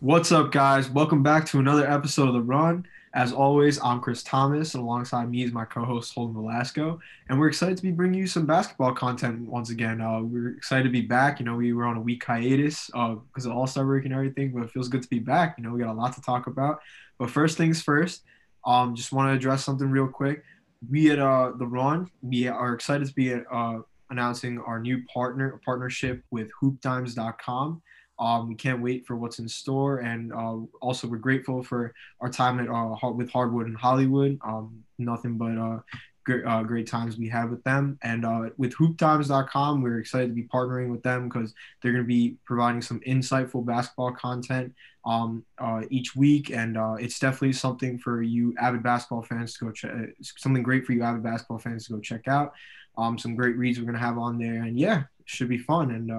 What's up, guys? Welcome back to another episode of The Run. As always, I'm Chris Thomas, and alongside me is my co-host Holden Velasco, and we're excited to be bringing you some basketball content once again. Uh, we're excited to be back. You know, we were on a week hiatus uh, because of All Star break and everything, but it feels good to be back. You know, we got a lot to talk about. But first things first, um, just want to address something real quick. We at uh, The Run, we are excited to be uh, announcing our new partner partnership with HoopDimes.com. Um, we can't wait for what's in store, and uh, also we're grateful for our time at uh, with Hardwood and Hollywood. Um, nothing but uh, great, uh, great times we had with them, and uh, with HoopTimes.com, we're excited to be partnering with them because they're going to be providing some insightful basketball content um, uh, each week, and it's definitely something for you avid basketball fans to go check. Something great for you avid basketball fans to go check out. Um, some great reads we're going to have on there, and yeah, should be fun and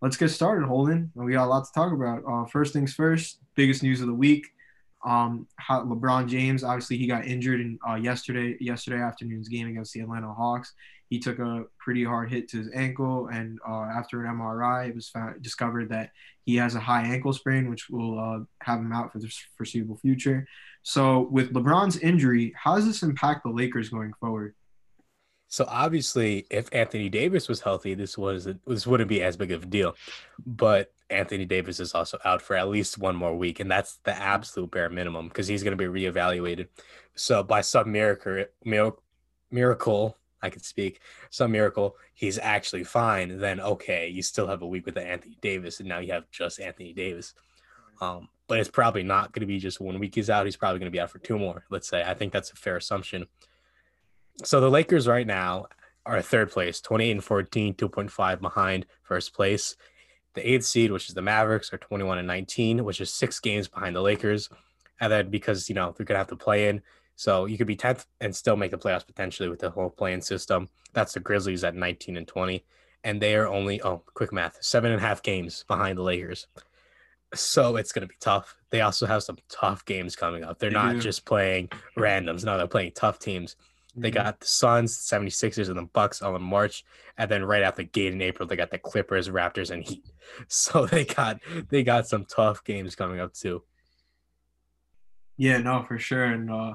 let's get started, Holden. We got a lot to talk about. Uh, first things first, biggest news of the week. Um, LeBron James, obviously, he got injured in uh, yesterday yesterday afternoon's game against the Atlanta Hawks. He took a pretty hard hit to his ankle, and uh, after an MRI, it was found, discovered that he has a high ankle sprain, which will uh, have him out for the foreseeable future. So, with LeBron's injury, how does this impact the Lakers going forward? So obviously, if Anthony Davis was healthy, this was this wouldn't be as big of a deal. But Anthony Davis is also out for at least one more week, and that's the absolute bare minimum because he's going to be reevaluated. So by some miracle, miracle, I can speak, some miracle, he's actually fine. Then okay, you still have a week with Anthony Davis, and now you have just Anthony Davis. Um, but it's probably not going to be just one week he's out. He's probably going to be out for two more. Let's say. I think that's a fair assumption so the Lakers right now are third place, 28 and 14, 2.5 behind first place. The eighth seed, which is the Mavericks, are 21 and 19, which is six games behind the Lakers. And then because, you know, they're going to have to play in. So you could be 10th and still make the playoffs potentially with the whole playing system. That's the Grizzlies at 19 and 20. And they are only, oh, quick math, seven and a half games behind the Lakers. So it's going to be tough. They also have some tough games coming up. They're not just playing randoms. No, they're playing tough teams. They got the Suns, 76ers, and the Bucks all in March. And then right after the gate in April, they got the Clippers, Raptors, and Heat. So they got they got some tough games coming up too. Yeah, no, for sure. And uh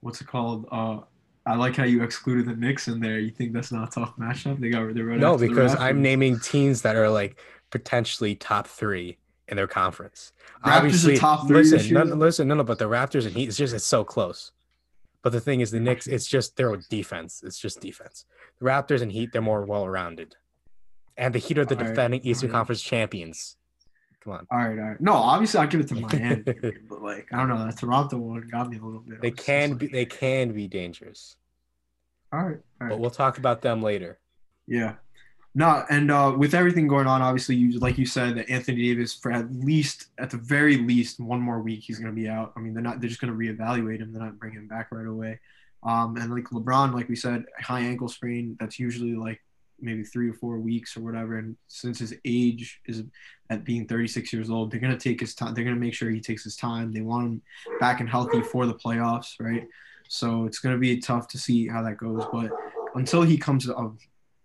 what's it called? Uh I like how you excluded the Knicks in there. You think that's not a tough matchup? They got they're right No, because I'm naming teams that are like potentially top three in their conference. Raptors Obviously, top three. Listen, no, listen, no, no, but the Raptors and Heat, it's just it's so close. But the thing is, the Knicks, it's just their defense. It's just defense. The Raptors and Heat, they're more well rounded. And the Heat are the all defending right, Eastern right. Conference champions. Come on. All right, all right. No, obviously I'll give it to Miami, but like I don't know, that Toronto one got me a little bit. They can be, they can be dangerous. All right, all right. But we'll talk about them later. Yeah. No, and uh, with everything going on, obviously, you like you said that Anthony Davis for at least, at the very least, one more week he's going to be out. I mean, they're not they're just going to reevaluate him. They're not bringing him back right away. Um, and like LeBron, like we said, high ankle sprain. That's usually like maybe three or four weeks or whatever. And since his age is at being 36 years old, they're going to take his time. They're to make sure he takes his time. They want him back and healthy for the playoffs, right? So it's going to be tough to see how that goes. But until he comes of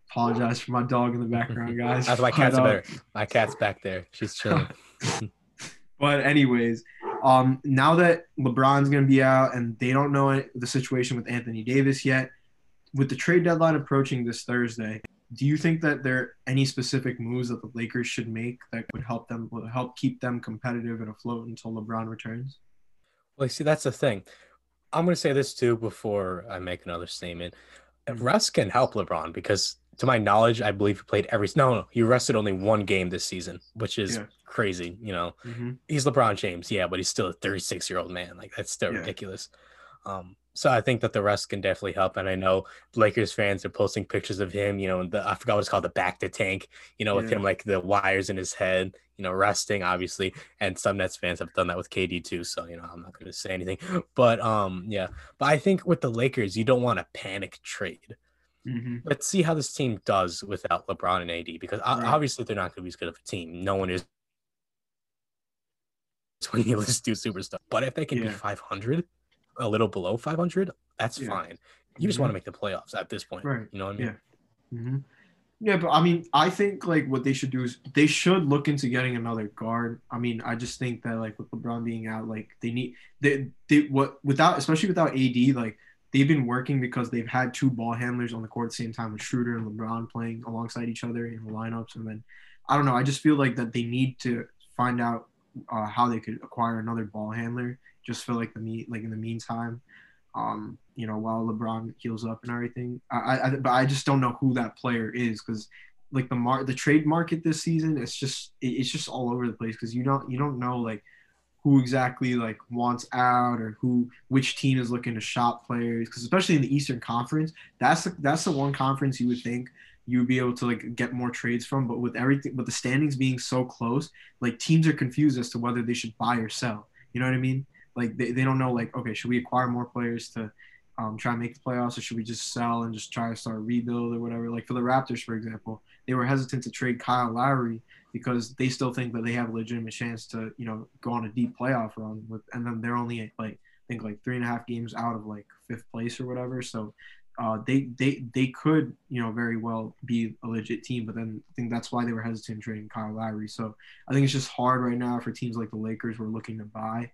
Apologize for my dog in the background, guys. That's my cat's better. My cat's back there. She's chilling. but anyways, um, now that LeBron's gonna be out and they don't know the situation with Anthony Davis yet, with the trade deadline approaching this Thursday, do you think that there are any specific moves that the Lakers should make that would help them would help keep them competitive and afloat until LeBron returns? Well, see, that's the thing. I'm going to say this too before I make another statement. Russ can help LeBron because to my knowledge, I believe he played every. No, no, he rested only one game this season, which is yeah. crazy. You know, mm-hmm. he's LeBron James, yeah, but he's still a 36 year old man. Like that's still yeah. ridiculous. Um, so I think that the rest can definitely help. And I know Lakers fans are posting pictures of him. You know, the I forgot what it's called, the back to tank. You know, with yeah. him like the wires in his head. You know, resting obviously, and some Nets fans have done that with KD too. So you know, I'm not going to say anything, but um, yeah. But I think with the Lakers, you don't want a panic trade Mm-hmm. Let's see how this team does without LeBron and AD because right. obviously they're not going to be as good of a team. No one is when you list two superstars. But if they can yeah. be 500, a little below 500, that's yeah. fine. You mm-hmm. just want to make the playoffs at this point. Right. You know what I mean? Yeah. Mm-hmm. Yeah, but I mean, I think like what they should do is they should look into getting another guard. I mean, I just think that like with LeBron being out, like they need they they what without especially without AD, like they've been working because they've had two ball handlers on the court at the same time with Schroeder and LeBron playing alongside each other in the lineups, and then I don't know. I just feel like that they need to find out uh, how they could acquire another ball handler just for like the meet like in the meantime um, you know, while LeBron heals up and everything. I, I but I just don't know who that player is because like the mar the trade market this season, it's just it's just all over the place because you don't you don't know like who exactly like wants out or who which team is looking to shop players because especially in the Eastern Conference, that's the, that's the one conference you would think you would be able to like get more trades from, but with everything, with the standings being so close, like teams are confused as to whether they should buy or sell. You know what I mean? like they, they don't know like okay should we acquire more players to um, try and make the playoffs or should we just sell and just try to start rebuild or whatever like for the raptors for example they were hesitant to trade kyle lowry because they still think that they have a legitimate chance to you know go on a deep playoff run with and then they're only like I think like three and a half games out of like fifth place or whatever so uh, they they they could you know very well be a legit team, but then I think that's why they were hesitant trading Kyle Lowry. So I think it's just hard right now for teams like the Lakers who are looking to buy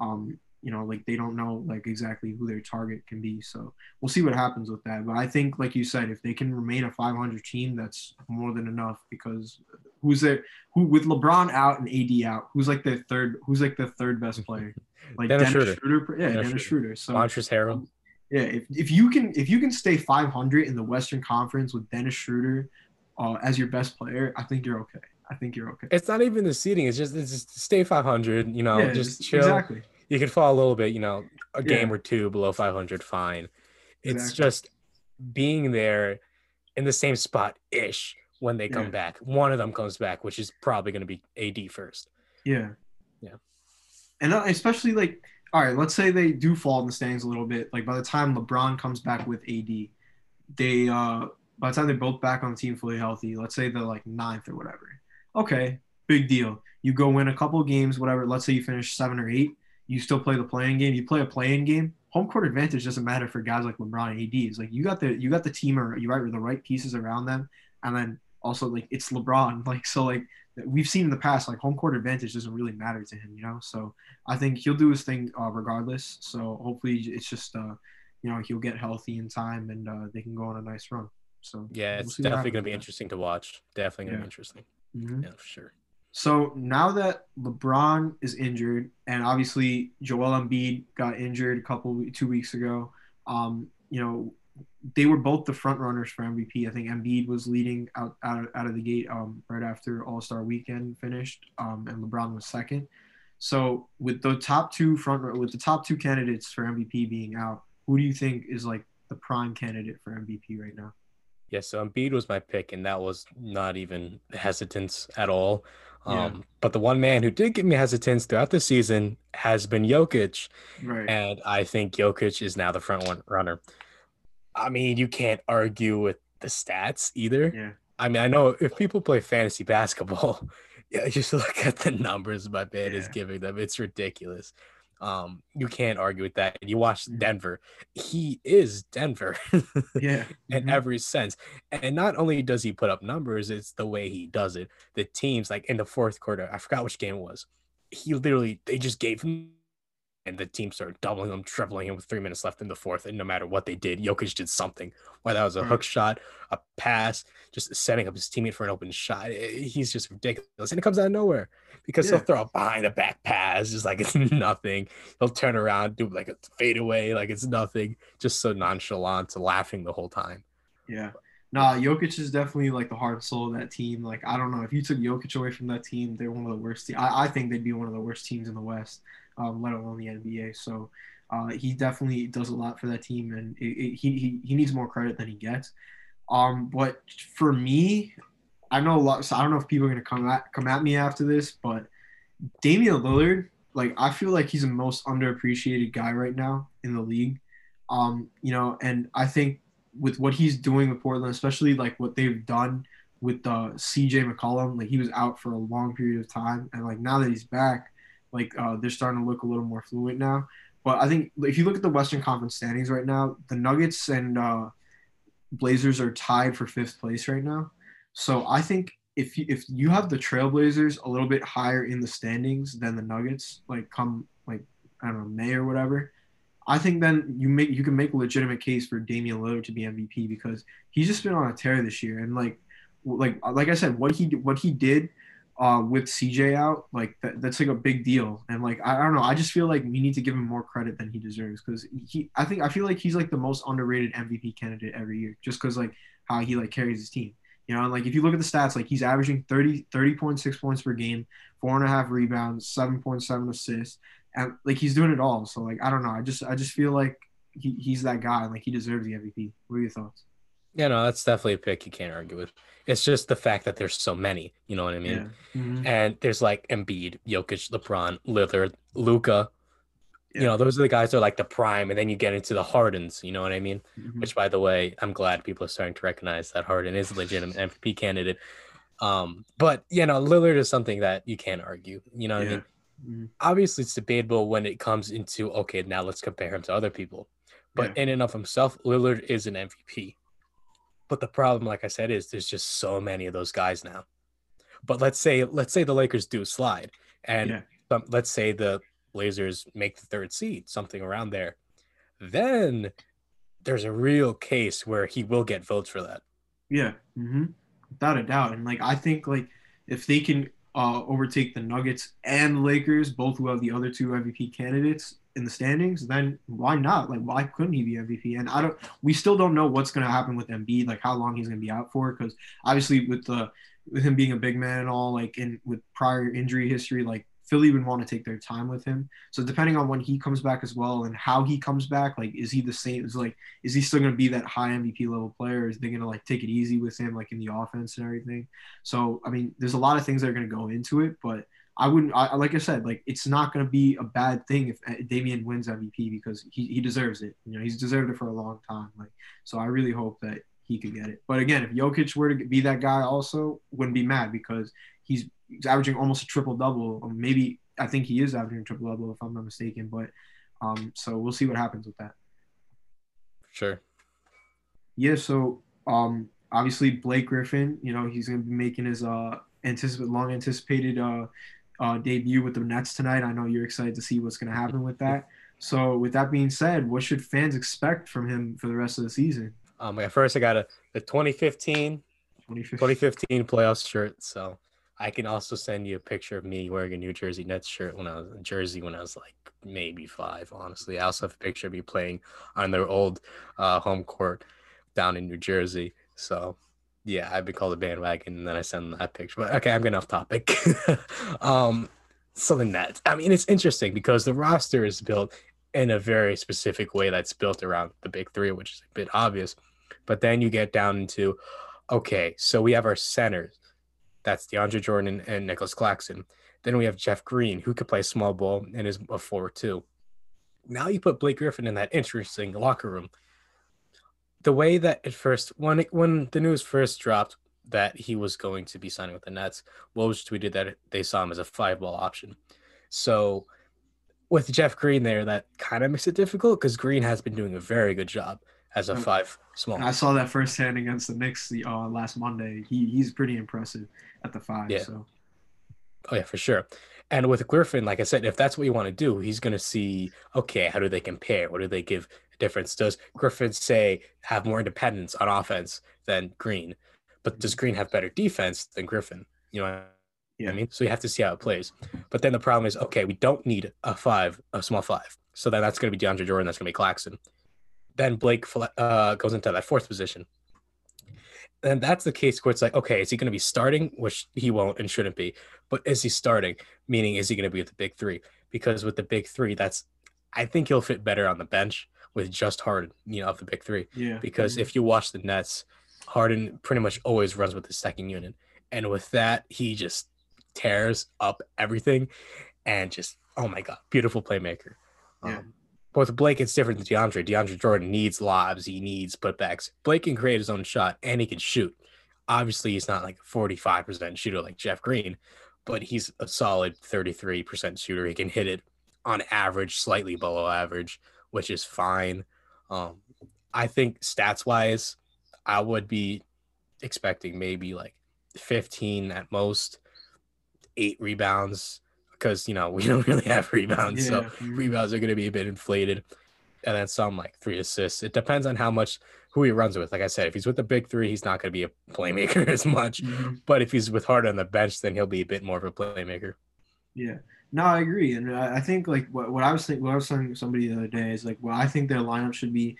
um, you know, like they don't know like exactly who their target can be. So we'll see what happens with that. But I think, like you said, if they can remain a 500 team, that's more than enough because who's there? Who with LeBron out and AD out? Who's like the third? Who's like the third best player? Like Dennis, Dennis Schroeder. Schroeder. Yeah, Dennis Dennis Schroeder. So Montrezl Harrell. yeah, if, if you can if you can stay 500 in the Western Conference with Dennis Schroeder uh, as your best player, I think you're okay. I think you're okay. It's not even the seating. It's just it's just stay 500. You know, Yeah, just chill. Exactly. You can fall a little bit. You know, a game Yeah. or two below 500, fine. It's Exactly. just being there in the same spot ish when they come Yeah. back. One of them comes back, which is probably going to be AD first. Yeah. Yeah. And uh, especially like, all right, let's say they do fall in the standings a little bit. Like by the time LeBron comes back with AD, they uh by the time they're both back on the team fully healthy, let's say they're like ninth or whatever. Okay, big deal. You go win a couple of games, whatever. Let's say you finish seven or eight. You still play the playing game. You play a playing game. Home court advantage doesn't matter for guys like LeBron and AD. It's like you got the you got the team or you right with the right pieces around them, and then also like it's LeBron. Like so like we've seen in the past like home court advantage doesn't really matter to him, you know. So I think he'll do his thing uh, regardless. So hopefully it's just uh you know he'll get healthy in time and uh, they can go on a nice run. So Yeah, we'll it's definitely going to be interesting to watch. Definitely going to Yeah. be interesting. Mhm. Yeah, for sure. So now that LeBron is injured, and obviously Joel Embiid got injured a couple two weeks ago, um, you know, they were both the front runners for MVP. I think Embiid was leading out out, out of the gate um, right after All Star Weekend finished, um, and LeBron was second. So with the top two front with the top two candidates for MVP being out, who do you think is like the prime candidate for MVP right now? Yeah, so Embiid was my pick, and that was not even hesitance at all. Yeah. Um, but the one man who did give me hesitance throughout the season has been Jokic, Right. and I think Jokic is now the front one runner. I mean, you can't argue with the stats either. yeah. I mean, I know if people play fantasy basketball, yeah, just look at the numbers my man is giving them. It's ridiculous. Um, you can't argue with that. You watch. Denver; he is Denver Yeah. in Mhm. every sense. And not only does he put up numbers, it's the way he does it. The teams, like in the fourth quarter, I forgot which game it was. He literally they just gave him and the team started doubling him, tripling him with three minutes left in the fourth. And no matter what they did, Jokic did something. Whether that was a hook shot, a pass, just setting up his teammate for an open shot. eh, He's just ridiculous. And it comes out of nowhere because Yeah. he'll throw a behind the back pass, just like it's nothing. He'll turn around, do like a fadeaway, like it's nothing, just so nonchalant, laughing the whole time. Yeah. Nah, Jokic is definitely like the heart and soul of that team. Like, I don't know if you took Jokic away from that team, they're one of the worst. Te- I, I think they'd be one of the worst teams in the West, um, let alone the NBA. So uh, he definitely does a lot for that team, and it, it, he, he he needs more credit than he gets. Um, but for me, I know a lot. So I don't know if people are gonna come at come at me after this, but Damian Lillard, like I feel like he's the most underappreciated guy right now in the league. Um, you know, and I think with what he's doing with Portland, especially like what they've done with uh, CJ McCollum, like he was out for a long period of time, and like now that he's back, like uh, they're starting to look a little more fluent now. But I think if you look at the Western Conference standings right now, the Nuggets and uh, Blazers are tied for fifth place right now. So I think if you, if you have the Trailblazers a little bit higher in the standings than the Nuggets, like come like I don't know May or whatever, I think then you make you can make a legitimate case for Damian Lillard to be MVP because he's just been on a tear this year and like like like I said, what he what he did uh, with CJ out, like that, that's like a big deal. And like I, I don't know, I just feel like we need to give him more credit than he deserves because he I think I feel like he's like the most underrated MVP candidate every year just because like how he like carries his team. You know, and like if you look at the stats, like he's averaging 30 30.6 points per game, four and a half rebounds, 7.7 assists, and like he's doing it all. So like I don't know, I just I just feel like he, he's that guy, like he deserves the MVP. What are your thoughts? Yeah, no, that's definitely a pick you can't argue with. It's just the fact that there's so many, you know what I mean? Yeah. Mm-hmm. And there's like Embiid, Jokic, LeBron, Lillard, Luka. Yeah. You know, those are the guys that are like the prime, and then you get into the Hardens, you know what I mean? Mhm. Which, by the way, I'm glad people are starting to recognize that Harden is a legitimate MVP candidate. Um, but you know, Lillard is something that you can't argue. You know what I Yeah. mean? Mhm. Obviously, it's debatable when it comes into okay, now let's compare him to other people. But in and of himself, Lillard is an MVP. But the problem, like I said, is there's just so many of those guys now. But let's say let's say the Lakers do slide, and Yeah. um, let's say the Blazers make the third seed, something around there. Then there's a real case where he will get votes for that. Yeah, hmm without a doubt. And like I think like if they can uh, overtake the Nuggets and Lakers, both who have the other two MVP candidates in the standings, then why not? Like why couldn't he be MVP? And I don't. We still don't know what's going to happen with Embiid, like how long he's going to be out for, because obviously with the with him being a big man and all, like in with prior injury history, like Philly would want to take their time with him. So depending on when he comes back as well and how he comes back, like is he the same? Is like is he still going to be that high MVP level player? Is they going to like take it easy with him, like in the offense and everything? So I mean, there's a lot of things that are going to go into it, but I wouldn't. I, like I said, like it's not going to be a bad thing if uh, Damian wins MVP because he, he deserves it. You know, he's deserved it for a long time. Like so, I really hope that he could get it. But again, if Jokic were to be that guy, also wouldn't be mad because he's, he's averaging almost a triple double. Or maybe I think he is averaging a triple double if I'm not mistaken. But um, so we'll see what happens with that. Sure. Yeah. So um, obviously Blake Griffin, you know, he's going to be making his uh anticipated long anticipated uh, uh debut with the Nets tonight. I know you're excited to see what's going to happen with that. So with that being said, what should fans expect from him for the rest of the season? Um, at first I got a the 2015 2015. 2015 playoff shirt. So I can also send you a picture of me wearing a New Jersey Nets shirt when I was in Jersey when I was like maybe five. Honestly, I also have a picture of me playing on their old uh, home court down in New Jersey. So yeah, I've been called a bandwagon, and then I send them that picture. But okay, I'm getting off topic. um, so the Nets. I mean, it's interesting because the roster is built in a very specific way that's built around the big three, which is a bit obvious. But then you get down into okay, so we have our centers. That's DeAndre Jordan and Nicolas Claxton. Then we have Jeff Green, who could play small ball and is a forward too. Now you put Blake Griffin in that interesting locker room. The way that at first, when it, when the news first dropped that he was going to be signing with the Nets, Woj tweeted that they saw him as a five ball option. So with Jeff Green there, that kind of makes it difficult because Green has been doing a very good job as a Mm. five small. I saw that firsthand against the Knicks the, uh, last Monday. He he's pretty impressive at the five. Yeah. So Oh yeah, for sure. And with Griffin, like I said, if that's what you want to do, he's going to see, okay, how do they compare? What do they give a difference? Does Griffin say have more independence on offense than Green? But does Green have better defense than Griffin? You know Yeah. I mean? So you have to see how it plays. But then the problem is, okay, we don't need a five, a small five. So then that's going to be DeAndre Jordan. That's going to be Claxton. Then Blake uh, goes into that fourth position. And that's the case where it's like, okay, is he going to be starting? Which he won't and shouldn't be. But is he starting? Meaning, is he going to be with the big three? Because with the big three, that's, I think he'll fit better on the bench with just Harden, you know, of the big three. yeah. Because if you watch the Nets, Harden pretty much always runs with the second unit. And with that, he just tears up everything and just, oh my God, beautiful playmaker. Yeah. Um, but with Blake, it's different than DeAndre. DeAndre Jordan needs lobs, he needs putbacks. Blake can create his own shot and he can shoot. Obviously, he's not like a 45% shooter like Jeff Green, but he's a solid 33% shooter. He can hit it on average, slightly below average, which is fine. Um, I think stats wise, I would be expecting maybe like 15 at most, eight rebounds because you know we don't really have rebounds, so mhm. rebounds are going to be a bit inflated, and then some like three assists. It depends on how much who he runs with. Like I said, if he's with the big three, he's not going to be a playmaker as much. Mhm. But if he's with Harden on the bench, then he'll be a bit more of a playmaker. Yeah. No, I agree, and I think like what, what I was thinking, what I was telling somebody the other day is like what I think their lineup should be.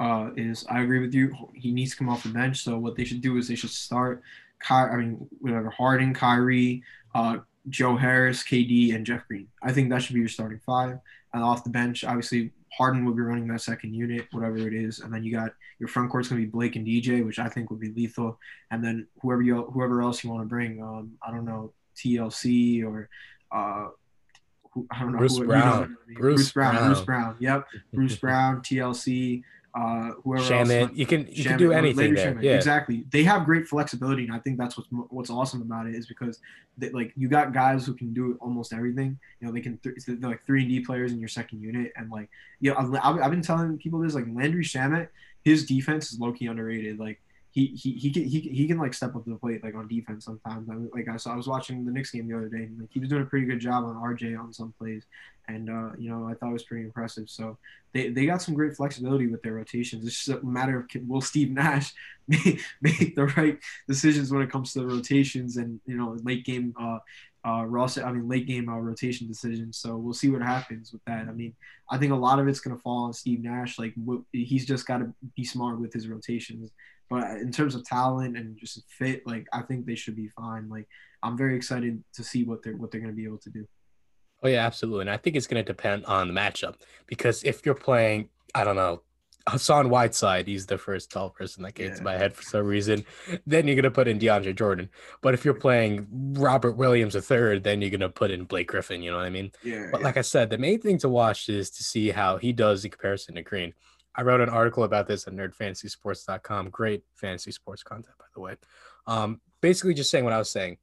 Uh, is I agree with you. He needs to come off the bench. So what they should do is they should start, Ky- I mean, whatever Harden, Kyrie, uh, Joe Harris, KD, and Jeff Green. I think that should be your starting five. And off the bench, obviously Harden will be running that second unit, whatever it is, and then you got your front court's gonna be Blake and DJ, which I think would be lethal. And then whoever you whoever else you want to bring, um, I don't know TLC or uh, who, I don't know Bruce who, you Brown. know, Bruce, Bruce Brown, Brown. Bruce Brown, yep, Bruce Brown, TLC, uh, whoever. Shamet, you can you can do anything there. Yeah, exactly. They have great flexibility, and I think that's what's what's awesome about it is because they, like you got guys who can do almost everything. You know, they can th- they're like three and D players in your second unit, and like you know, I've, I've been telling people this like Landry Shamet, his defense is low key underrated. Like he he he can he, he can like step up to the plate like on defense sometimes. I, like I saw I was watching the Knicks game the other day, and like he was doing a pretty good job on RJ on some plays, and uh, you know I thought it was pretty impressive. So they, they got some great flexibility with their rotations. It's just a matter of can, will Steve Nash make, make the right decisions when it comes to the rotations and you know late game uh uh Ross I mean late game uh, rotation decision. So we'll see what happens with that. I mean I think a lot of it's gonna fall on Steve Nash. Like he's just got to be smart with his rotations. But in terms of talent and just fit, like I think they should be fine. Like I'm very excited to see what they're what they're gonna be able to do. Oh yeah, absolutely. And I think it's going to depend on the matchup because if you're playing, I don't know, Hassan Whiteside, he's the first tall person that came Yeah. to my head for some reason. Then you're going to put in DeAndre Jordan. But if you're playing Robert Williams III, then you're going to put in Blake Griffin. You know what I mean? Yeah. But like I said, the main thing to watch is to see how he does in comparison to Green. I wrote an article about this at nerdfantasysports.com. Great fantasy sports content, by the way. Um, basically just saying what I was saying.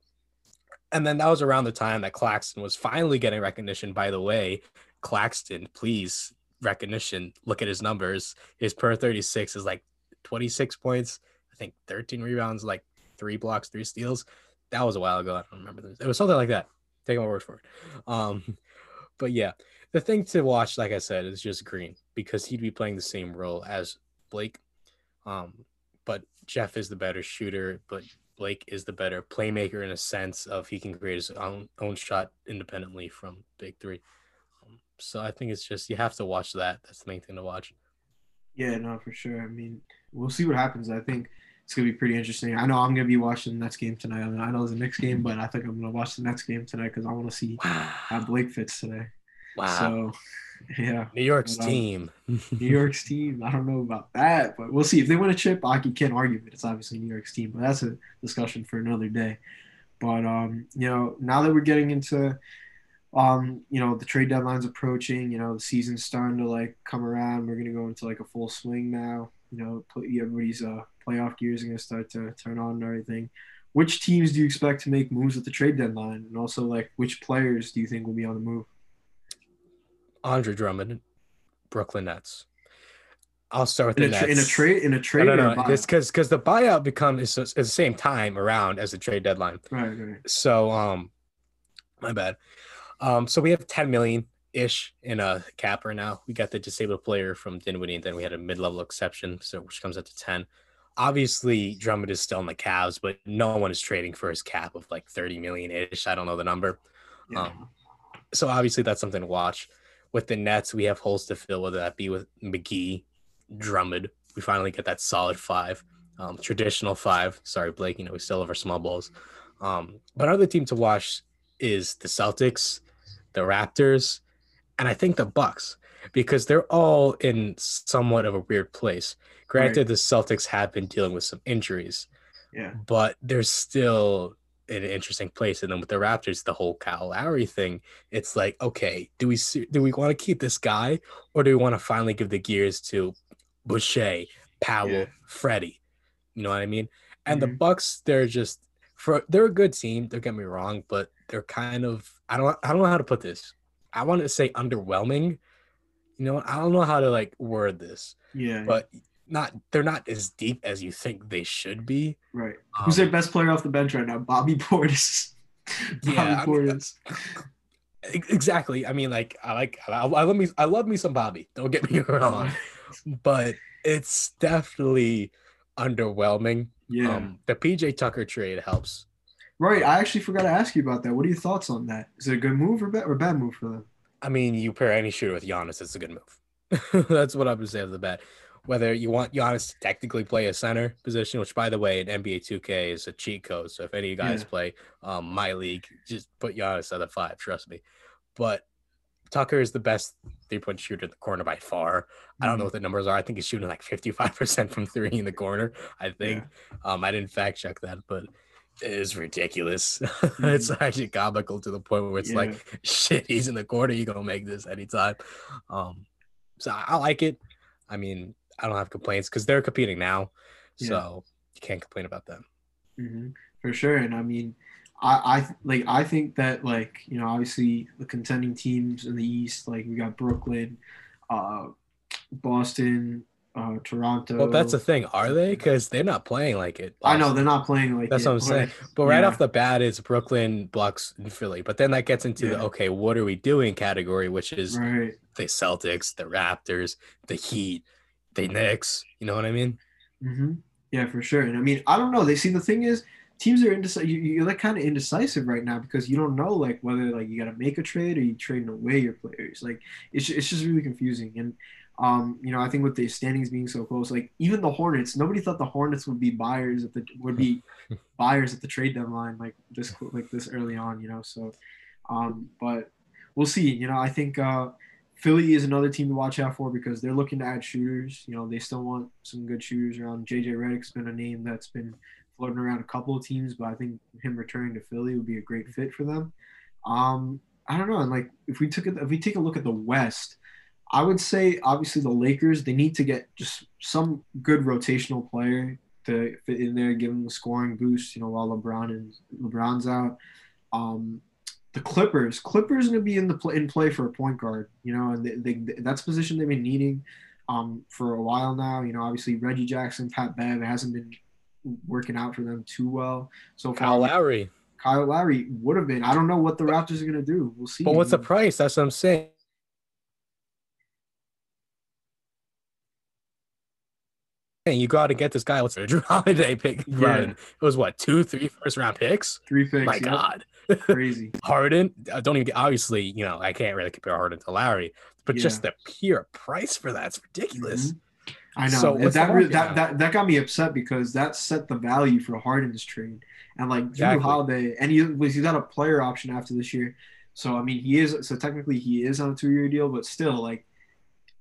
And then that was around the time that Claxton was finally getting recognition. By the way, Claxton, please recognition. Look at his numbers. His per 36 is like 26 points. I think 13 rebounds, like three blocks, three steals. That was a while ago. I don't remember this. It was something like that. Take my word for it. Um, but yeah, the thing to watch, like I said, is just Green because he'd be playing the same role as Blake. Um, but Jeff is the better shooter, but Blake is the better playmaker in a sense of he can create his own own shot independently from big three. So I think it's just you have to watch that. That's the main thing to watch. Yeah, no, for sure. I mean, we'll see what happens. I think it's gonna be pretty interesting. I know I'm gonna be watching the next game tonight. I, mean, I know it's the next game, but I think I'm gonna watch the next game tonight because I want to see how Blake fits today. Wow. So, yeah, New York's But, um, team. New York's team. I don't know about that, but we'll see. If they win a chip, I can't argue it. It's obviously New York's team, but that's a discussion for another day. But um, you know, now that we're getting into um, you know, the trade deadline's approaching, you know, the season's starting to like come around. We're gonna go into like a full swing now. You know, everybody's uh playoff gears are gonna start to turn on and everything. Which teams do you expect to make moves at the trade deadline? And also like which players do you think will be on the move? Andre Drummond, Brooklyn Nets. I'll start with In the a, tra- in a trade in a trade no, no, no. Because because the buyout becomes is at the same time around as the trade deadline. Right, right. So um, my bad. Um, so we have 10 million ish in a cap right now. We got the disabled player from Dinwiddie, and then we had a mid-level exception, so which comes up to 10. Obviously, Drummond is still in the Cavs, but no one is trading for his cap of like 30 million ish. I don't know the number. Yeah. Um, so obviously that's something to watch. With the Nets, we have holes to fill, whether that be with McGee, Drummond. We finally get that solid five, um, traditional five. Sorry, Blake. You know we still have our small balls. Um, but another team to watch is the Celtics, the Raptors, and I think the Bucks because they're all in somewhat of a weird place. Granted, the Celtics have been dealing with some injuries, yeah. but they're still in an interesting place. And then with the Raptors, the whole Kyle Lowry thing, it's like, okay, do we do we want to keep this guy, or do we want to finally give the gears to Boucher, Powell, Yeah. Freddie? You know what I mean? And the Mhm. Bucks, they're just for they're a good team. Don't get me wrong, but they're kind of I don't I don't know how to put this. I want to say underwhelming. You know, I don't know how to like word this Yeah. but not they're not as deep as you think they should be. Right. Um, Who's their best player off the bench right now? Bobby Portis. Bobby yeah, Portis. I mean, exactly. I mean, like I like I, I love me I love me some Bobby. Don't get me wrong, but it's definitely underwhelming. Yeah. Um, the PJ Tucker trade helps. Right. I actually forgot to ask you about that. What are your thoughts on that? Is it a good move or bad or bad move for them? I mean, you pair any shooter with Giannis, it's a good move. That's what I'm gonna say off the bat. Whether you want Giannis to technically play a center position, which by the way, in NBA 2K is a cheat code. So if any of you guys yeah. play um, my league, just put Giannis at a five. Trust me. But Tucker is the best three point shooter in the corner by far. I don't know mm-hmm. what the numbers are. I think he's shooting like 55% from three in the corner. I think. Yeah. Um, I didn't fact check that, but is ridiculous. Mm-hmm. it's actually comical to the point where it's yeah. like, shit, he's in the corner. You gonna make this anytime. Um, so I, I like it. I mean, I don't have complaints because they're competing now, yeah. so you can't complain about them. Mm-hmm. For sure, and I mean, I, I like I think that like you know obviously the contending teams in the East like we got Brooklyn, uh, Boston, uh, Toronto. Well, that's the thing. Are they? Because they're not playing like it. I know they're not playing like. That's it, what I'm saying. But right yeah. off the bat, it's Brooklyn, Bucks, and Philly. But then that gets into yeah. the okay, what are we doing category, which is right. the Celtics, the Raptors, the Heat, the Knicks. You know what I mean? Mm-hmm. Yeah, for sure. And I mean, I don't know. They see the thing is teams are indecisive. You, are like kind of indecisive right now because you don't know like whether like you got to make a trade or you trading away your players. Like it's it's just really confusing. And um, you know, I think with the standings being so close, like even the Hornets, nobody thought the Hornets would be buyers at the would be buyers at the trade deadline like this like this early on, you know. So, um, but we'll see. You know, I think uh, Philly is another team to watch out for because they're looking to add shooters. You know, they still want some good shooters around. JJ Redick's been a name that's been floating around a couple of teams, but I think him returning to Philly would be a great fit for them. Um, I don't know, and like if we took it, if we take a look at the West I would say obviously the Lakers they need to get just some good rotational player to fit in there, give them the scoring boost. You know, while LeBron and LeBron's out. Um, the Clippers, Clippers going to be in the play, in play for a point guard. You know, and they, they, that's a position they've been needing um, for a while now. You know, obviously Reggie Jackson, Pat Bev hasn't been working out for them too well so far. Kyle Lowry. Kyle Lowry would have been. I don't know what the Raptors are going to do. We'll see. But what's the price? That's what I'm saying. And you got to get this guy. What's a Jrue Holiday pick? Yeah. It was what two, three first round picks. Three picks. My God, crazy. Harden. I don't even. Get, obviously, you know, I can't really compare Harden to Lowry, but yeah. just the pure price for that's ridiculous. Mm-hmm. I know so that, really, that that that got me upset because that set the value for Harden's trade, and like exactly. Jrue Holiday, and he was he got a player option after this year, so I mean he is so technically he is on a two year deal, but still like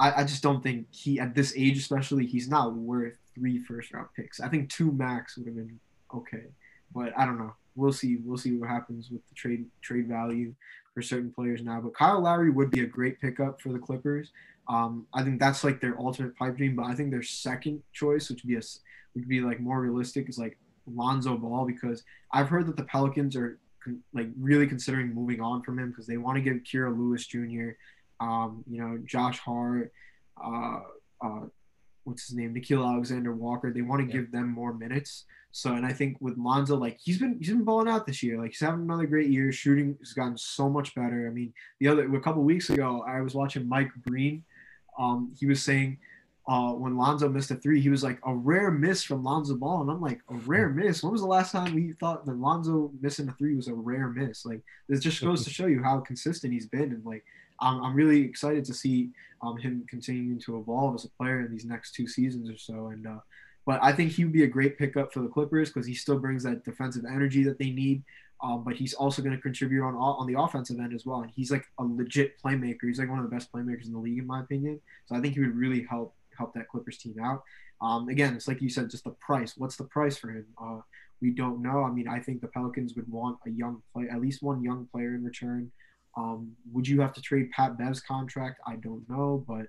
I, I just don't think he at this age especially he's not worth three first round picks. I think two max would have been okay, but I don't know. We'll see. We'll see what happens with the trade trade value for certain players now. But Kyle Lowry would be a great pickup for the Clippers. Um, I think that's like their ultimate pipe dream. But I think their second choice, which would be a would be like more realistic, is like Lonzo Ball because I've heard that the Pelicans are con- like really considering moving on from him because they want to give Kira Lewis Jr um, you know, Josh Hart, uh, uh, what's his name, Nickeil Alexander Walker. They want to yeah. give them more minutes. So, and I think with Lonzo, like he's been he's been balling out this year. Like he's having another great year. Shooting has gotten so much better. I mean, the other a couple weeks ago, I was watching Mike Breen. Um, he was saying uh, when Lonzo missed a three, he was like a rare miss from Lonzo Ball, and I'm like a rare miss. When was the last time we thought that Lonzo missing a three was a rare miss? Like this just goes to show you how consistent he's been, and like I'm, I'm really excited to see um, him continuing to evolve as a player in these next two seasons or so. And uh, but I think he would be a great pickup for the Clippers because he still brings that defensive energy that they need. Um, but he's also going to contribute on on the offensive end as well. And he's like a legit playmaker. He's like one of the best playmakers in the league, in my opinion. So I think he would really help help that Clippers team out. Um, again, it's like you said, just the price. What's the price for him? Uh, we don't know. I mean, I think the Pelicans would want a young play, at least one young player in return. Um, would you have to trade Pat Bev's contract? I don't know, but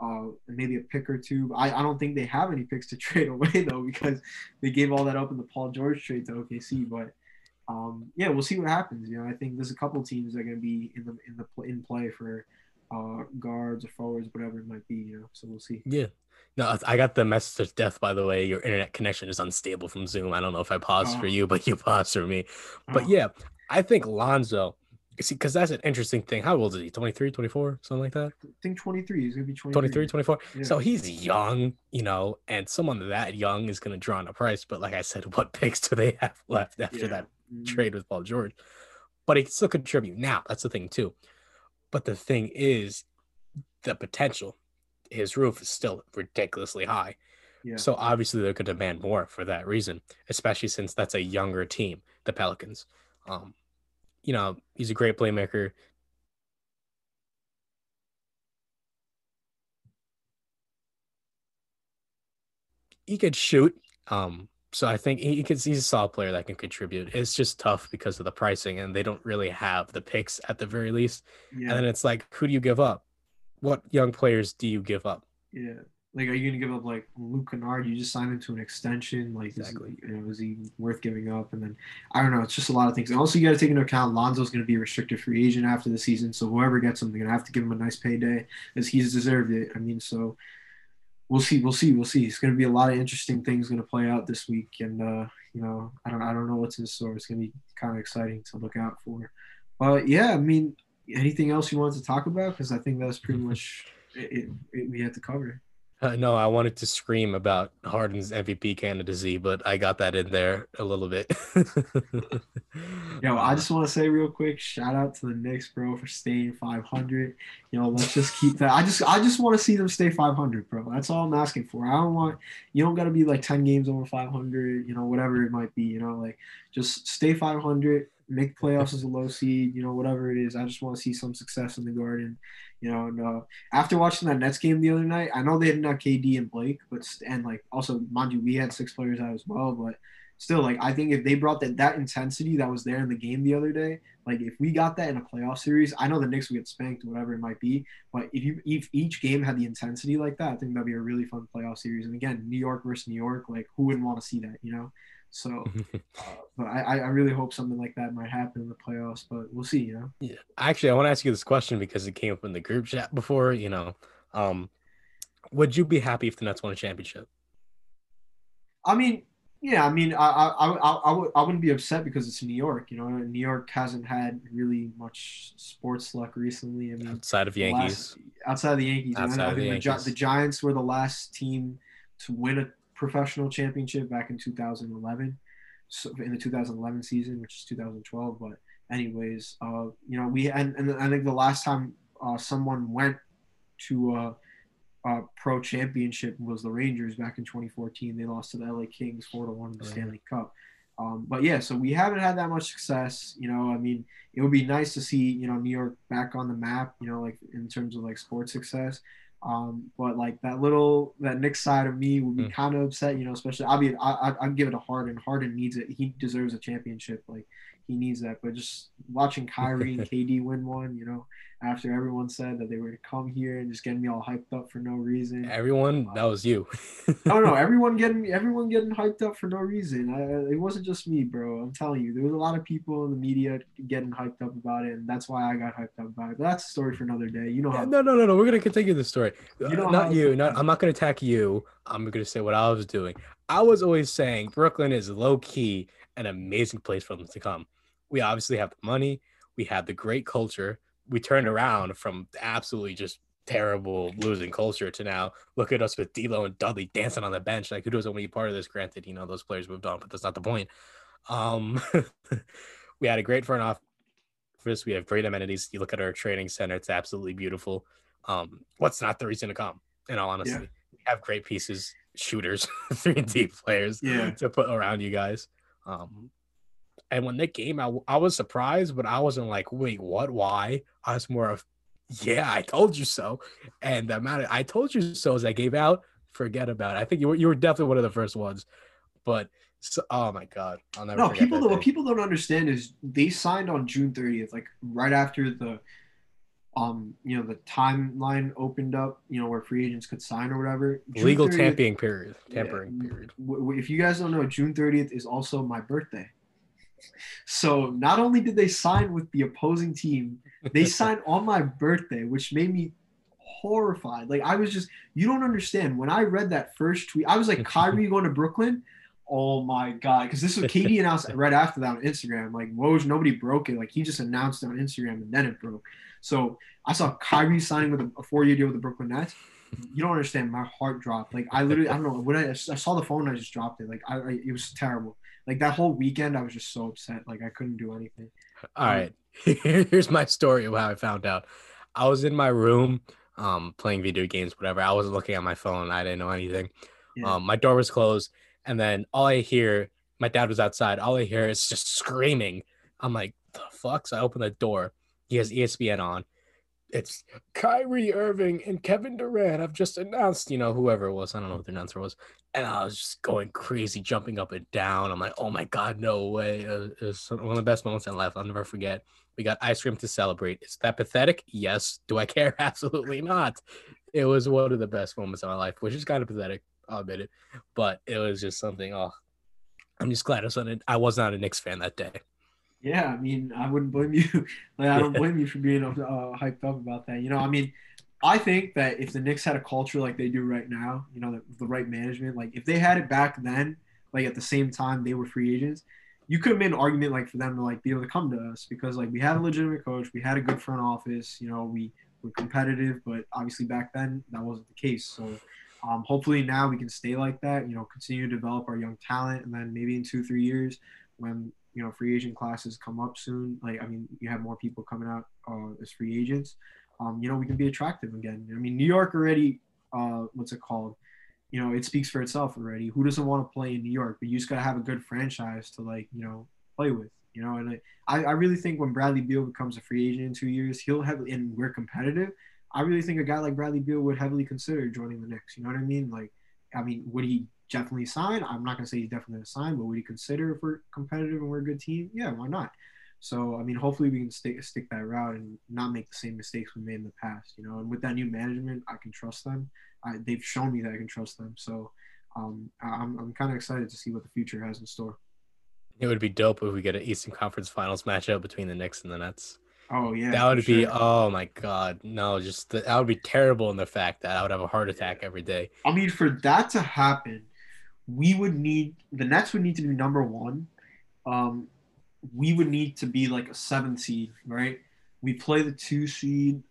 uh, maybe a pick or two. I, I don't think they have any picks to trade away though because they gave all that up in the Paul George trade to OKC. But um, yeah, we'll see what happens. You know, I think there's a couple teams that are going to be in the in the in play for uh, guards or forwards, whatever it might be. You know, so we'll see. Yeah. No, I got the message of death. By the way, your internet connection is unstable from Zoom. I don't know if I paused oh. for you, but you paused for me. But oh. yeah, I think Lonzo. See, because that's an interesting thing. How old is he? 23, 24, something like that? I think 23. He's going to be 23. 23, 24. Yeah. So he's young, you know, and someone that young is going to draw on a price. But like I said, what picks do they have left after yeah. that mm-hmm. trade with Paul George? But he can still contribute. Now, that's the thing, too. But the thing is, the potential, his roof is still ridiculously high. Yeah. So obviously they're going to demand more for that reason, especially since that's a younger team, the Pelicans. Um, you know, he's a great playmaker. He could shoot. Um, so I think he could. He's a solid player that can contribute. It's just tough because of the pricing, and they don't really have the picks at the very least. Yeah. And then it's like, who do you give up? What young players do you give up? Yeah. Like, are you gonna give up like Luke Kennard? You just signed him to an extension. Like, exactly. Is, you know, is he worth giving up? And then I don't know. It's just a lot of things. And also, you got to take into account Lonzo's gonna be a restricted free agent after the season. So whoever gets him, they're gonna have to give him a nice payday, as he's deserved it. I mean, so we'll see. We'll see. We'll see. It's gonna be a lot of interesting things gonna play out this week, and uh, you know, I don't, I don't know what's in store. It's gonna be kind of exciting to look out for. But yeah, I mean, anything else you wanted to talk about? Because I think that's pretty much it, it, it we had to cover. Uh, no, I wanted to scream about Harden's MVP candidacy, but I got that in there a little bit. Yo, I just want to say real quick, shout out to the Knicks, bro, for staying 500. You know, let's just keep that. I just, I just want to see them stay 500, bro. That's all I'm asking for. I don't want, you don't got to be like 10 games over 500. You know, whatever it might be. You know, like just stay 500 make playoffs as a low seed, you know, whatever it is. I just want to see some success in the Garden, you know. And uh, after watching that Nets game the other night, I know they didn't have KD and Blake, but and like also, mind you, we had six players out as well, but still, like I think if they brought that that intensity that was there in the game the other day, like if we got that in a playoff series, I know the Knicks would get spanked whatever it might be, but if you if each game had the intensity like that, I think that'd be a really fun playoff series. And again, New York versus New York, like who wouldn't want to see that, you know? So, uh, but I, I really hope something like that might happen in the playoffs, but we'll see, you know? Yeah. Actually, I want to ask you this question because it came up in the group chat before, you know. Um, would you be happy if the Nets won a championship? I mean, yeah, I mean, I, I, I, I, would, I wouldn't be upset because it's New York. You know, New York hasn't had really much sports luck recently. I mean, outside of Yankees, last, outside of the Yankees, outside of the, Yankees. The, the Giants were the last team to win a professional championship back in 2011, so in the 2011 season, which is 2012. But anyways, uh, you know, we and, and I think the last time uh, someone went to a, a, pro championship was the Rangers back in 2014. They lost to the LA Kings four to one in the right. Stanley Cup. Um, but yeah, so we haven't had that much success. You know, I mean, it would be nice to see you know New York back on the map. You know, like in terms of like sports success. Um, but like that little that Knick side of me would be mm. kind of upset, you know. Especially, I mean, I I I'd give it to Harden. Harden needs it. He deserves a championship. Like he needs that. But just watching Kyrie and KD win one, you know, after everyone said that they were to come here and just getting me all hyped up for no reason. Everyone, uh, that was you. no, no, everyone getting everyone getting hyped up for no reason. I, it wasn't just me, bro. I'm telling you, there was a lot of people in the media getting hyped up about it, and that's why I got hyped up about it. But that's a story for another day. You know how? No, no, no, no. We're gonna continue the story. You uh, know not you. Not. I'm not gonna attack you. I'm gonna say what I was doing. I was always saying Brooklyn is low key an amazing place for them to come. We obviously have the money. We have the great culture we turned around from absolutely just terrible losing culture to now look at us with D'Lo and Dudley dancing on the bench. Like who doesn't want to be part of this? Granted, you know those players moved on, but that's not the point. Um, we had a great front office. We have great amenities. You look at our training center; it's absolutely beautiful. Um, what's not the reason to come? In all honesty, yeah. we have great pieces, shooters, three D players yeah. to put around you guys. Um, and when they came, I, I was surprised, but I wasn't like, wait, what? Why? I was more of, yeah, I told you so. And the amount of I told you so as I gave out, forget about it. I think you were you were definitely one of the first ones. But so, oh my god, I'll never. No, people. What people don't understand is they signed on June 30th, like right after the, um, you know, the timeline opened up. You know, where free agents could sign or whatever. June Legal 30th, tampering period. Tampering yeah, period. If you guys don't know, June 30th is also my birthday. So not only did they sign with the opposing team, they signed on my birthday, which made me horrified. Like I was just, you don't understand. When I read that first tweet, I was like, Kyrie going to Brooklyn. Oh my god! Because this was KD announced right after that on Instagram. Like Woj, nobody broke it. Like he just announced it on Instagram and then it broke. So I saw Kyrie signing with a, a four-year deal with the Brooklyn Nets. You don't understand. My heart dropped. Like I literally, I don't know. When I, I saw the phone, I just dropped it. Like I, I, it was terrible. Like that whole weekend, I was just so upset. Like I couldn't do anything. All right, here's my story of how I found out. I was in my room, um, playing video games, whatever. I wasn't looking at my phone. I didn't know anything. Yeah. Um, my door was closed, and then all I hear, my dad was outside. All I hear is just screaming. I'm like, the fuck? So I open the door. He has ESPN on it's Kyrie Irving and Kevin Durant have just announced, you know, whoever it was. I don't know what the announcer was. And I was just going crazy, jumping up and down. I'm like, oh my God, no way. Uh, it was one of the best moments in life. I'll never forget. We got ice cream to celebrate. Is that pathetic? Yes. Do I care? Absolutely not. It was one of the best moments of my life, which is kind of pathetic. I'll admit it. But it was just something, oh, I'm just glad I was, I was not a Knicks fan that day. Yeah, I mean, I wouldn't blame you. like, I don't blame you for being uh, hyped up about that. You know, I mean, I think that if the Knicks had a culture like they do right now, you know, the, the right management, like if they had it back then, like at the same time they were free agents, you could have made an argument like for them to like be able to come to us because like we had a legitimate coach, we had a good front office, you know, we were competitive, but obviously back then that wasn't the case. So um, hopefully now we can stay like that, you know, continue to develop our young talent, and then maybe in two three years when you know free agent classes come up soon. Like I mean, you have more people coming out uh, as free agents. Um, you know, we can be attractive again. I mean, New York already. Uh, what's it called? You know, it speaks for itself already. Who doesn't want to play in New York? But you just gotta have a good franchise to like you know play with. You know, and I, I really think when Bradley Beal becomes a free agent in two years, he'll have and we're competitive. I really think a guy like Bradley Beal would heavily consider joining the Knicks. You know what I mean? Like, I mean, would he definitely sign. I'm not going to say he's definitely going to sign, but would he consider if we're competitive and we're a good team? Yeah, why not? So I mean, hopefully we can stick stick that route and not make the same mistakes we made in the past. You know, and with that new management, I can trust them. I, they've shown me that I can trust them. So um, I'm I'm kind of excited to see what the future has in store. It would be dope if we get an Eastern Conference Finals matchup between the Knicks and the Nets. Oh yeah, that would be. Sure. Oh my god, no! Just the, that would be terrible in the fact that I would have a heart attack every day. I mean, for that to happen, we would need the Nets would need to be number one. Um, we would need to be like a seven seed, right? We play the two seed.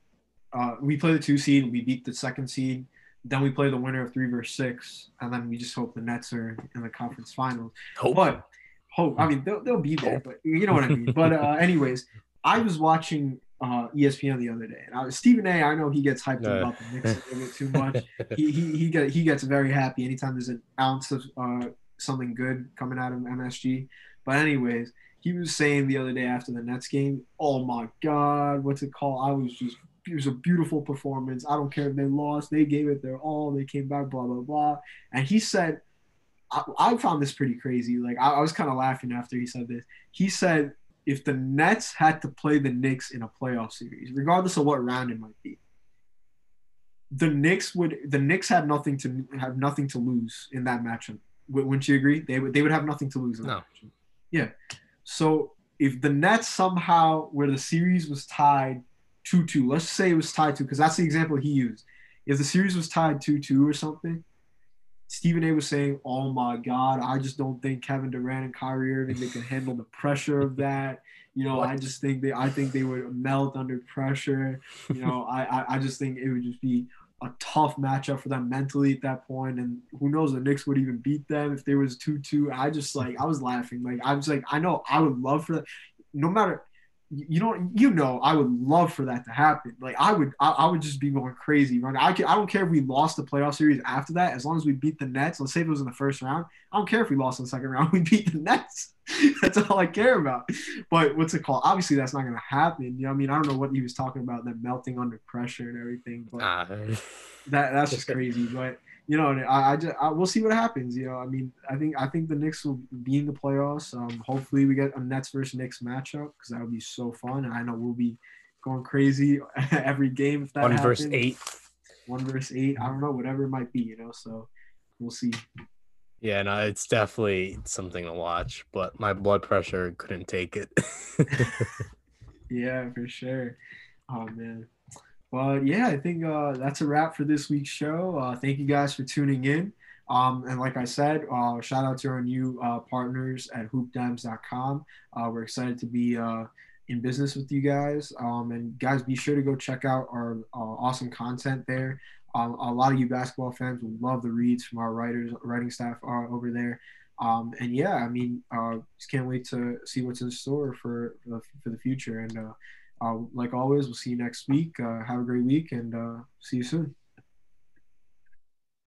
Uh, we play the two seed. We beat the second seed. Then we play the winner of three versus six, and then we just hope the Nets are in the conference finals. Hope. But hope. I mean, they'll, they'll be there, but you know what I mean. But uh, anyways, I was watching uh, ESPN the other day. And I, Stephen A. I know he gets hyped uh. about the Knicks a little bit too much. he he he, get, he gets very happy anytime there's an ounce of uh, something good coming out of MSG. But anyways, he was saying the other day after the Nets game, "Oh my God, what's it called? I was just." It was a beautiful performance. I don't care if they lost. They gave it their all. They came back, blah, blah, blah. And he said, I, I found this pretty crazy. Like, I, I was kind of laughing after he said this. He said if the Nets had to play the Knicks in a playoff series, regardless of what round it might be, the Knicks would the Knicks had nothing to have nothing to lose in that matchup. Wouldn't you agree? They would they would have nothing to lose. In no. Yeah. So if the Nets somehow where the series was tied 2-2, let's say it was tied 2 because that's the example he used. If the series was tied 2-2 or something, Stephen A was saying, "Oh my God, I just don't think Kevin Durant and Kyrie Irving they can handle the pressure of that. You know? I just think they, I think they would melt under pressure. You know, I, I, I just think it would just be a tough matchup for them mentally at that point. And who knows, the Knicks would even beat them if there was two two. I just like, I was laughing. Like I was like, I know I would love for that. No matter you don't you know I would love for that to happen. Like I would I, I would just be going crazy. Right? I can, I don't care if we lost the playoff series after that, as long as we beat the Nets. Let's say it was in the first round. I don't care if we lost in the second round. We beat the Nets. that's all I care about. But what's it called? Obviously, that's not gonna happen. You know, I mean, I don't know what he was talking about, that melting under pressure and everything. But uh, that that's just crazy. But you know, I, I just I, we'll see what happens. You know, I mean, I think I think the Knicks will be in the playoffs. Um, hopefully, we get a Nets versus Knicks matchup because that would be so fun. And I know we'll be going crazy every game if that one happens. versus eight, one versus eight. I don't know, whatever it might be. You know, so we'll see. Yeah, no, it's definitely something to watch, but my blood pressure couldn't take it. yeah, for sure. Oh man. But yeah, I think uh, that's a wrap for this week's show. Uh, thank you guys for tuning in. Um, and like I said, uh, shout out to our new uh, partners at hoopdems.com. Uh, we're excited to be uh, in business with you guys. Um, and guys, be sure to go check out our awesome content there. Um, a lot of you basketball fans will love the reads from our writers, writing staff over there. Um, and yeah, I mean, just can't wait to see what's in store for for the future. And uh, like always, we'll see you next week. Uh, have a great week and uh, see you soon.